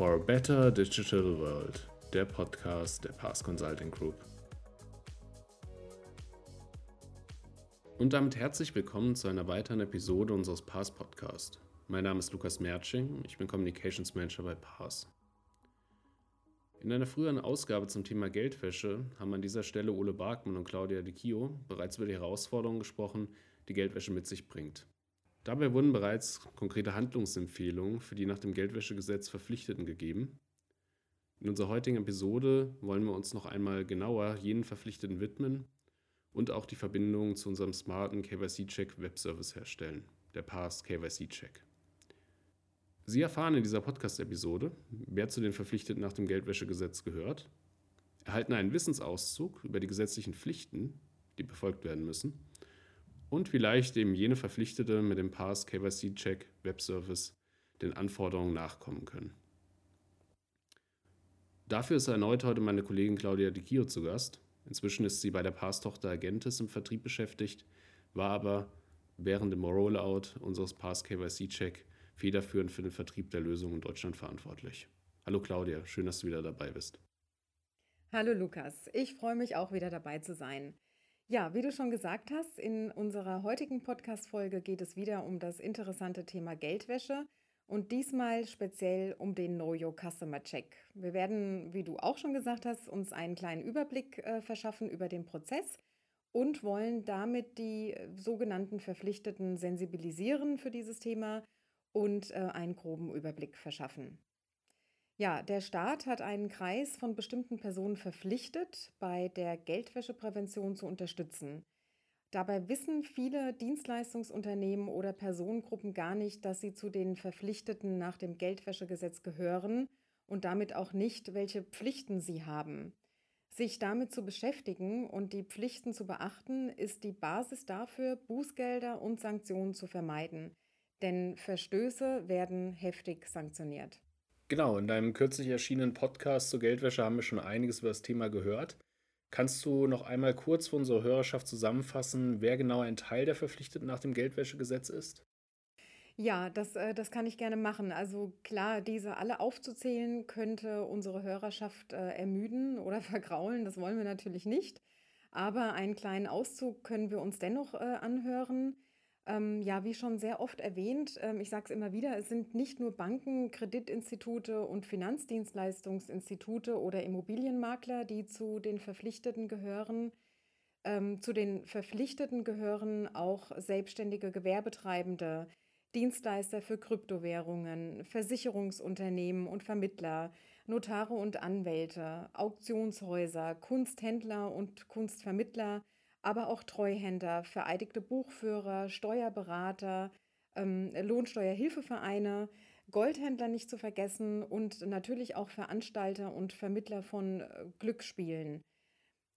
For a Better Digital World, der Podcast der Pass Consulting Group. Und damit herzlich willkommen zu einer weiteren Episode unseres Pass Podcast. Mein Name ist Lukas Merching, ich bin Communications Manager bei Pass. In einer früheren Ausgabe zum Thema Geldwäsche haben an dieser Stelle Ole Barkmann und Claudia Di Chio bereits über die Herausforderungen gesprochen, die Geldwäsche mit sich bringt. Dabei wurden bereits konkrete Handlungsempfehlungen für die nach dem Geldwäschegesetz Verpflichteten gegeben. In unserer heutigen Episode wollen wir uns noch einmal genauer jenen Verpflichteten widmen und auch die Verbindung zu unserem smarten KYC-Check Webservice herstellen, der PAS KYC-Check. Sie erfahren in dieser Podcast-Episode, wer zu den Verpflichteten nach dem Geldwäschegesetz gehört, erhalten einen Wissensauszug über die gesetzlichen Pflichten, die befolgt werden müssen und vielleicht eben jene Verpflichtete mit dem Pass KYC Check Webservice den Anforderungen nachkommen können. Dafür ist erneut heute meine Kollegin Claudia Di Chio zu Gast. Inzwischen ist sie bei der Pass-Tochter Agentis im Vertrieb beschäftigt, war aber während dem Rollout unseres Pass KYC Check federführend für den Vertrieb der Lösung in Deutschland verantwortlich. Hallo Claudia, schön, dass du wieder dabei bist. Hallo Lukas, ich freue mich auch wieder dabei zu sein. Ja, wie du schon gesagt hast, in unserer heutigen Podcast-Folge geht es wieder um das interessante Thema Geldwäsche und diesmal speziell um den Know Your Customer Check. Wir werden, wie du auch schon gesagt hast, uns einen kleinen Überblick äh, verschaffen über den Prozess und wollen damit die äh, sogenannten Verpflichteten sensibilisieren für dieses Thema und äh, einen groben Überblick verschaffen. Ja, der Staat hat einen Kreis von bestimmten Personen verpflichtet, bei der Geldwäscheprävention zu unterstützen. Dabei wissen viele Dienstleistungsunternehmen oder Personengruppen gar nicht, dass sie zu den Verpflichteten nach dem Geldwäschegesetz gehören und damit auch nicht, welche Pflichten sie haben. Sich damit zu beschäftigen und die Pflichten zu beachten, ist die Basis dafür, Bußgelder und Sanktionen zu vermeiden. Denn Verstöße werden heftig sanktioniert. Genau, in deinem kürzlich erschienenen Podcast zur Geldwäsche haben wir schon einiges über das Thema gehört. Kannst du noch einmal kurz für unsere Hörerschaft zusammenfassen, wer genau ein Teil der Verpflichteten nach dem Geldwäschegesetz ist? Ja, das, äh, das kann ich gerne machen. Also klar, diese alle aufzuzählen, könnte unsere Hörerschaft äh, ermüden oder vergraulen. Das wollen wir natürlich nicht. Aber einen kleinen Auszug können wir uns dennoch äh, anhören. Ähm, ja, wie schon sehr oft erwähnt, ähm, ich sage es immer wieder, es sind nicht nur Banken, Kreditinstitute und Finanzdienstleistungsinstitute oder Immobilienmakler, die zu den Verpflichteten gehören. Ähm, zu den Verpflichteten gehören auch selbstständige Gewerbetreibende, Dienstleister für Kryptowährungen, Versicherungsunternehmen und Vermittler, Notare und Anwälte, Auktionshäuser, Kunsthändler und Kunstvermittler, aber auch Treuhänder, vereidigte Buchführer, Steuerberater, ähm, Lohnsteuerhilfevereine, Goldhändler nicht zu vergessen und natürlich auch Veranstalter und Vermittler von äh, Glücksspielen.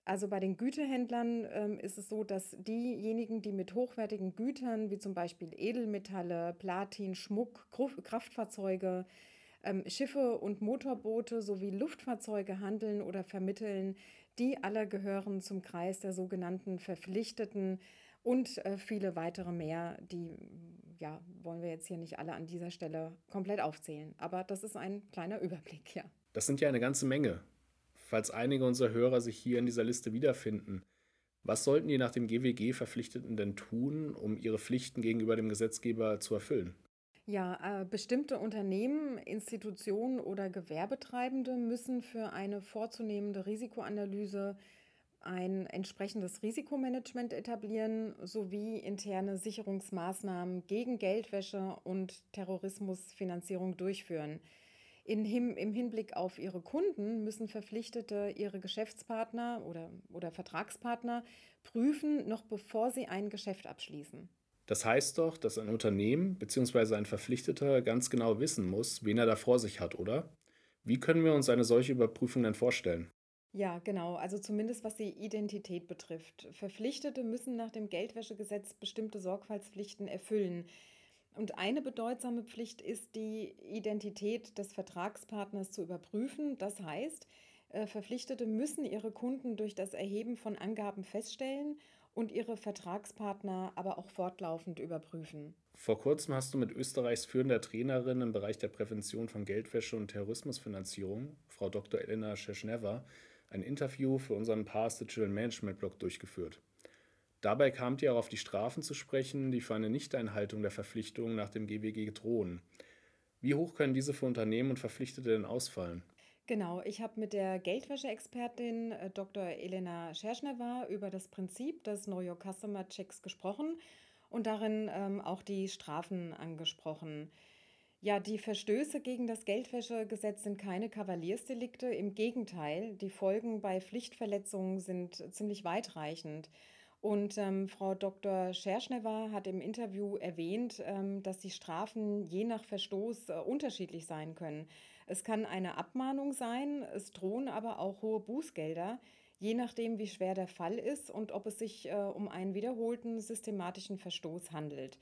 Also bei den Gütehändlern ähm, ist es so, dass diejenigen, die mit hochwertigen Gütern wie zum Beispiel Edelmetalle, Platin, Schmuck, Kraftfahrzeuge, ähm, Schiffe und Motorboote sowie Luftfahrzeuge handeln oder vermitteln, die alle gehören zum Kreis der sogenannten Verpflichteten und äh, viele weitere mehr, die ja, wollen wir jetzt hier nicht alle an dieser Stelle komplett aufzählen. Aber das ist ein kleiner Überblick, ja. Das sind ja eine ganze Menge. Falls einige unserer Hörer sich hier in dieser Liste wiederfinden, was sollten die nach dem GWG Verpflichteten denn tun, um ihre Pflichten gegenüber dem Gesetzgeber zu erfüllen? Ja, äh, bestimmte Unternehmen, Institutionen oder Gewerbetreibende müssen für eine vorzunehmende Risikoanalyse ein entsprechendes Risikomanagement etablieren sowie interne Sicherungsmaßnahmen gegen Geldwäsche und Terrorismusfinanzierung durchführen. In, Im Hinblick auf ihre Kunden müssen Verpflichtete ihre Geschäftspartner oder, oder Vertragspartner prüfen, noch bevor sie ein Geschäft abschließen. Das heißt doch, dass ein Unternehmen bzw. ein Verpflichteter ganz genau wissen muss, wen er da vor sich hat, oder? Wie können wir uns eine solche Überprüfung denn vorstellen? Ja, genau. Also zumindest was die Identität betrifft. Verpflichtete müssen nach dem Geldwäschegesetz bestimmte Sorgfaltspflichten erfüllen. Und eine bedeutsame Pflicht ist, die Identität des Vertragspartners zu überprüfen. Das heißt, äh, Verpflichtete müssen ihre Kunden durch das Erheben von Angaben feststellen und ihre Vertragspartner aber auch fortlaufend überprüfen. Vor kurzem hast du mit Österreichs führender Trainerin im Bereich der Prävention von Geldwäsche und Terrorismusfinanzierung, Frau Dr. Elena Scheschnever, ein Interview für unseren Past Digital Management Blog durchgeführt. Dabei kamt ihr auch auf die Strafen zu sprechen, die für eine Nichteinhaltung der Verpflichtungen nach dem GWG drohen. Wie hoch können diese für Unternehmen und Verpflichtete denn ausfallen? Genau, ich habe mit der Geldwäsche-Expertin äh, Dr. Elena Scherschnewa über das Prinzip des Know Your Customer Checks gesprochen und darin ähm, auch die Strafen angesprochen. Ja, die Verstöße gegen das Geldwäschegesetz sind keine Kavaliersdelikte. Im Gegenteil, die Folgen bei Pflichtverletzungen sind ziemlich weitreichend. Und ähm, Frau Dr. Scherschnewa hat im Interview erwähnt, ähm, dass die Strafen je nach Verstoß äh, unterschiedlich sein können. Es kann eine Abmahnung sein, es drohen aber auch hohe Bußgelder, je nachdem, wie schwer der Fall ist und ob es sich äh, um einen wiederholten systematischen Verstoß handelt.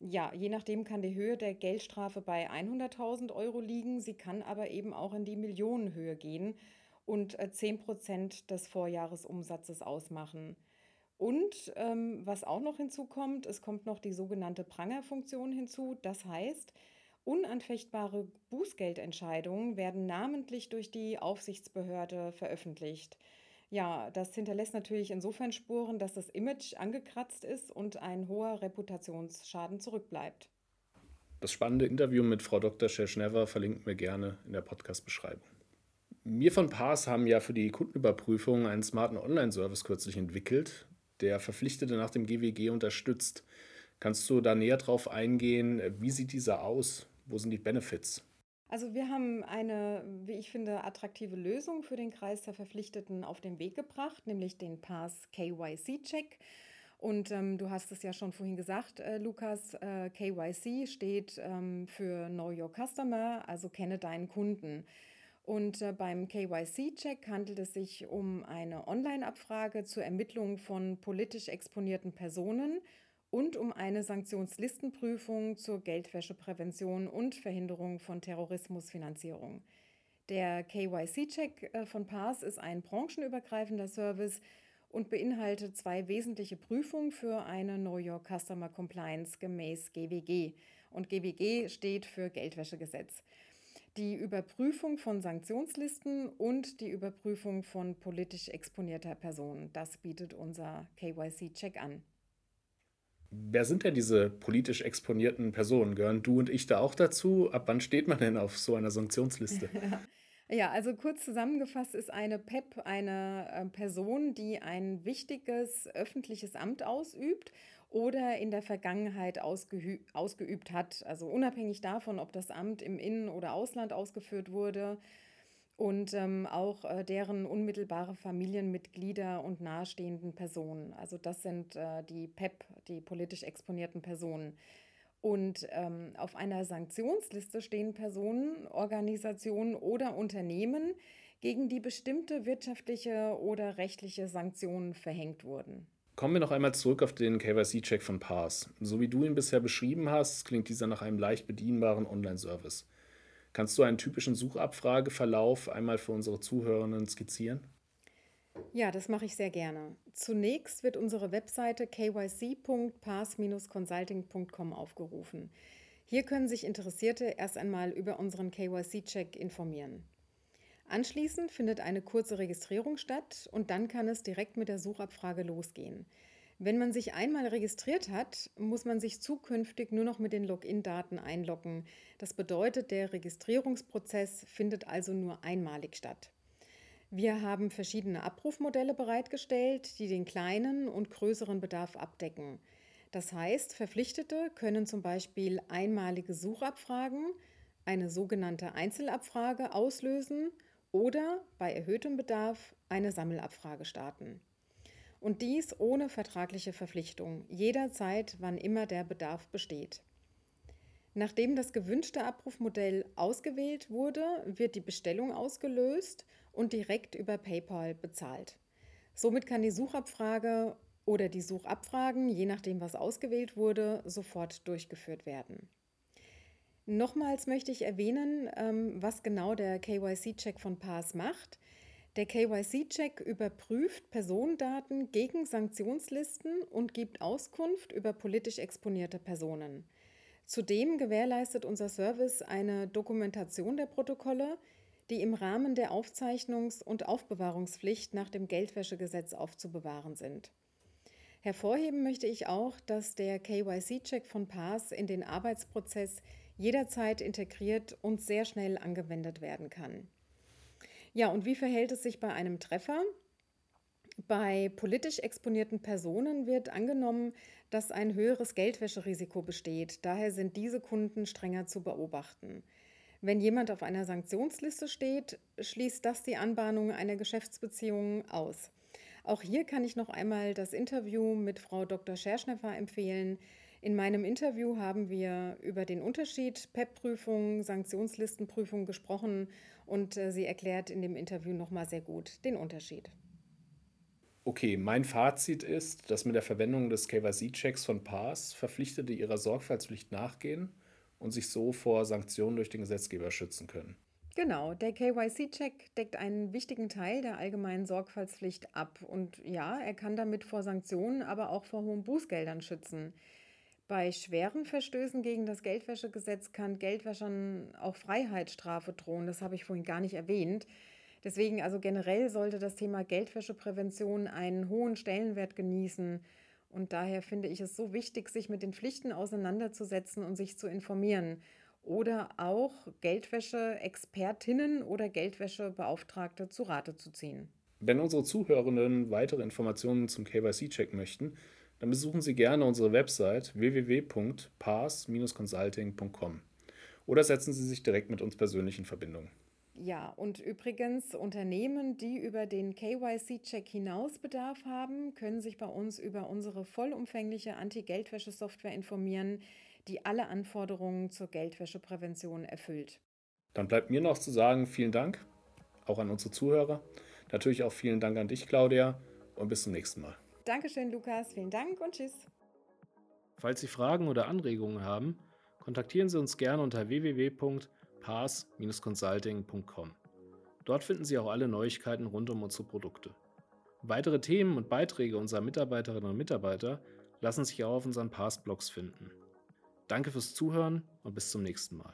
Ja, je nachdem kann die Höhe der Geldstrafe bei 100.000 Euro liegen, sie kann aber eben auch in die Millionenhöhe gehen und äh, 10 Prozent des Vorjahresumsatzes ausmachen. Und ähm, was auch noch hinzukommt, es kommt noch die sogenannte Prangerfunktion hinzu. Das heißt, Unanfechtbare Bußgeldentscheidungen werden namentlich durch die Aufsichtsbehörde veröffentlicht. Ja, das hinterlässt natürlich insofern Spuren, dass das Image angekratzt ist und ein hoher Reputationsschaden zurückbleibt. Das spannende Interview mit Frau Dr. Scheschnever verlinken wir gerne in der Podcast-Beschreibung. Wir von Pass haben ja für die Kundenüberprüfung einen smarten Online-Service kürzlich entwickelt, der Verpflichtete nach dem GWG unterstützt. Kannst du da näher drauf eingehen? Wie sieht dieser aus? Wo sind die Benefits? Also wir haben eine, wie ich finde, attraktive Lösung für den Kreis der Verpflichteten auf den Weg gebracht, nämlich den Pass KYC-Check. Und ähm, du hast es ja schon vorhin gesagt, äh, Lukas, äh, KYC steht ähm, für Know Your Customer, also kenne deinen Kunden. Und äh, beim KYC-Check handelt es sich um eine Online-Abfrage zur Ermittlung von politisch exponierten Personen und um eine Sanktionslistenprüfung zur Geldwäscheprävention und Verhinderung von Terrorismusfinanzierung. Der KYC-Check äh, von PAS ist ein branchenübergreifender Service und beinhaltet zwei wesentliche Prüfungen für eine Know Your Customer Compliance gemäß GWG. Und GWG steht für Geldwäschegesetz. Die Überprüfung von Sanktionslisten und die Überprüfung von politisch exponierter Personen. Das bietet unser KYC-Check an. Wer sind denn diese politisch exponierten Personen? Gehören du und ich da auch dazu? Ab wann steht man denn auf so einer Sanktionsliste? Ja, also kurz zusammengefasst ist eine PEP eine äh, Person, die ein wichtiges öffentliches Amt ausübt oder in der Vergangenheit ausgeübt hat. Also unabhängig davon, ob das Amt im Innen- oder Ausland ausgeführt wurde und ähm, auch äh, deren unmittelbare Familienmitglieder und nahestehenden Personen. Also das sind äh, die PEP, die politisch exponierten Personen. Und ähm, auf einer Sanktionsliste stehen Personen, Organisationen oder Unternehmen, gegen die bestimmte wirtschaftliche oder rechtliche Sanktionen verhängt wurden. Kommen wir noch einmal zurück auf den KYC-Check von PARS. So wie du ihn bisher beschrieben hast, klingt dieser nach einem leicht bedienbaren Online-Service. Kannst du einen typischen Suchabfrageverlauf einmal für unsere Zuhörenden skizzieren? Ja, das mache ich sehr gerne. Zunächst wird unsere Webseite kyc.pass-consulting.com aufgerufen. Hier können sich Interessierte erst einmal über unseren KYC-Check informieren. Anschließend findet eine kurze Registrierung statt und dann kann es direkt mit der Suchabfrage losgehen. Wenn man sich einmal registriert hat, muss man sich zukünftig nur noch mit den Login-Daten einloggen. Das bedeutet, der Registrierungsprozess findet also nur einmalig statt. Wir haben verschiedene Abrufmodelle bereitgestellt, die den kleinen und größeren Bedarf abdecken. Das heißt, Verpflichtete können zum Beispiel einmalige Suchabfragen, eine sogenannte Einzelabfrage auslösen oder bei erhöhtem Bedarf eine Sammelabfrage starten. Und dies ohne vertragliche Verpflichtung, jederzeit, wann immer der Bedarf besteht. Nachdem das gewünschte Abrufmodell ausgewählt wurde, wird die Bestellung ausgelöst und direkt über PayPal bezahlt. Somit kann die Suchabfrage oder die Suchabfragen, je nachdem was ausgewählt wurde, sofort durchgeführt werden. Nochmals möchte ich erwähnen, ähm, was genau der KYC-Check von PAS macht. Der KYC-Check überprüft Personendaten gegen Sanktionslisten und gibt Auskunft über politisch exponierte Personen. Zudem gewährleistet unser Service eine Dokumentation der Protokolle, die im Rahmen der Aufzeichnungs- und Aufbewahrungspflicht nach dem Geldwäschegesetz aufzubewahren sind. Hervorheben möchte ich auch, dass der KYC-Check von PAS in den Arbeitsprozess jederzeit integriert und sehr schnell angewendet werden kann. Ja, und wie verhält es sich bei einem Treffer? Bei politisch exponierten Personen wird angenommen, dass ein höheres Geldwäscherisiko besteht. Daher sind diese Kunden strenger zu beobachten. Wenn jemand auf einer Sanktionsliste steht, schließt das die Anbahnung einer Geschäftsbeziehung aus. Auch hier kann ich noch einmal das Interview mit Frau Dr. Scherschneffer empfehlen. In meinem Interview haben wir über den Unterschied PEP-Prüfung, Sanktionslistenprüfung gesprochen und äh, sie erklärt in dem Interview nochmal sehr gut den Unterschied. Okay, mein Fazit ist, dass mit der Verwendung des KYC-Checks von PAS Verpflichtete ihrer Sorgfaltspflicht nachgehen und sich so vor Sanktionen durch den Gesetzgeber schützen können. Genau, der KYC-Check deckt einen wichtigen Teil der allgemeinen Sorgfaltspflicht ab. Und ja, er kann damit vor Sanktionen, aber auch vor hohen Bußgeldern schützen. Bei schweren Verstößen gegen das Geldwäschegesetz kann Geldwäschern auch Freiheitsstrafe drohen. Das habe ich vorhin gar nicht erwähnt. Deswegen also generell sollte das Thema Geldwäscheprävention einen hohen Stellenwert genießen. Und daher finde ich es so wichtig, sich mit den Pflichten auseinanderzusetzen und sich zu informieren. Oder auch Geldwäsche-Expertinnen oder Geldwäschebeauftragte zu Rate zu ziehen. Wenn unsere Zuhörenden weitere Informationen zum KYC-Check möchten, dann besuchen Sie gerne unsere Website www.pars-consulting.com oder setzen Sie sich direkt mit uns persönlich in Verbindung. Ja, und übrigens, Unternehmen, die über den KYC-Check hinaus Bedarf haben, können sich bei uns über unsere vollumfängliche Anti-Geldwäsche-Software informieren, die alle Anforderungen zur Geldwäscheprävention erfüllt. Dann bleibt mir noch zu sagen, vielen Dank, auch an unsere Zuhörer. Natürlich auch vielen Dank an dich, Claudia, und bis zum nächsten Mal. Dankeschön, Lukas. Vielen Dank und tschüss. Falls Sie Fragen oder Anregungen haben, kontaktieren Sie uns gerne unter www.pars-consulting.com. Dort finden Sie auch alle Neuigkeiten rund um unsere Produkte. Weitere Themen und Beiträge unserer Mitarbeiterinnen und Mitarbeiter lassen sich auch auf unseren Pars-Blogs finden. Danke fürs Zuhören und bis zum nächsten Mal.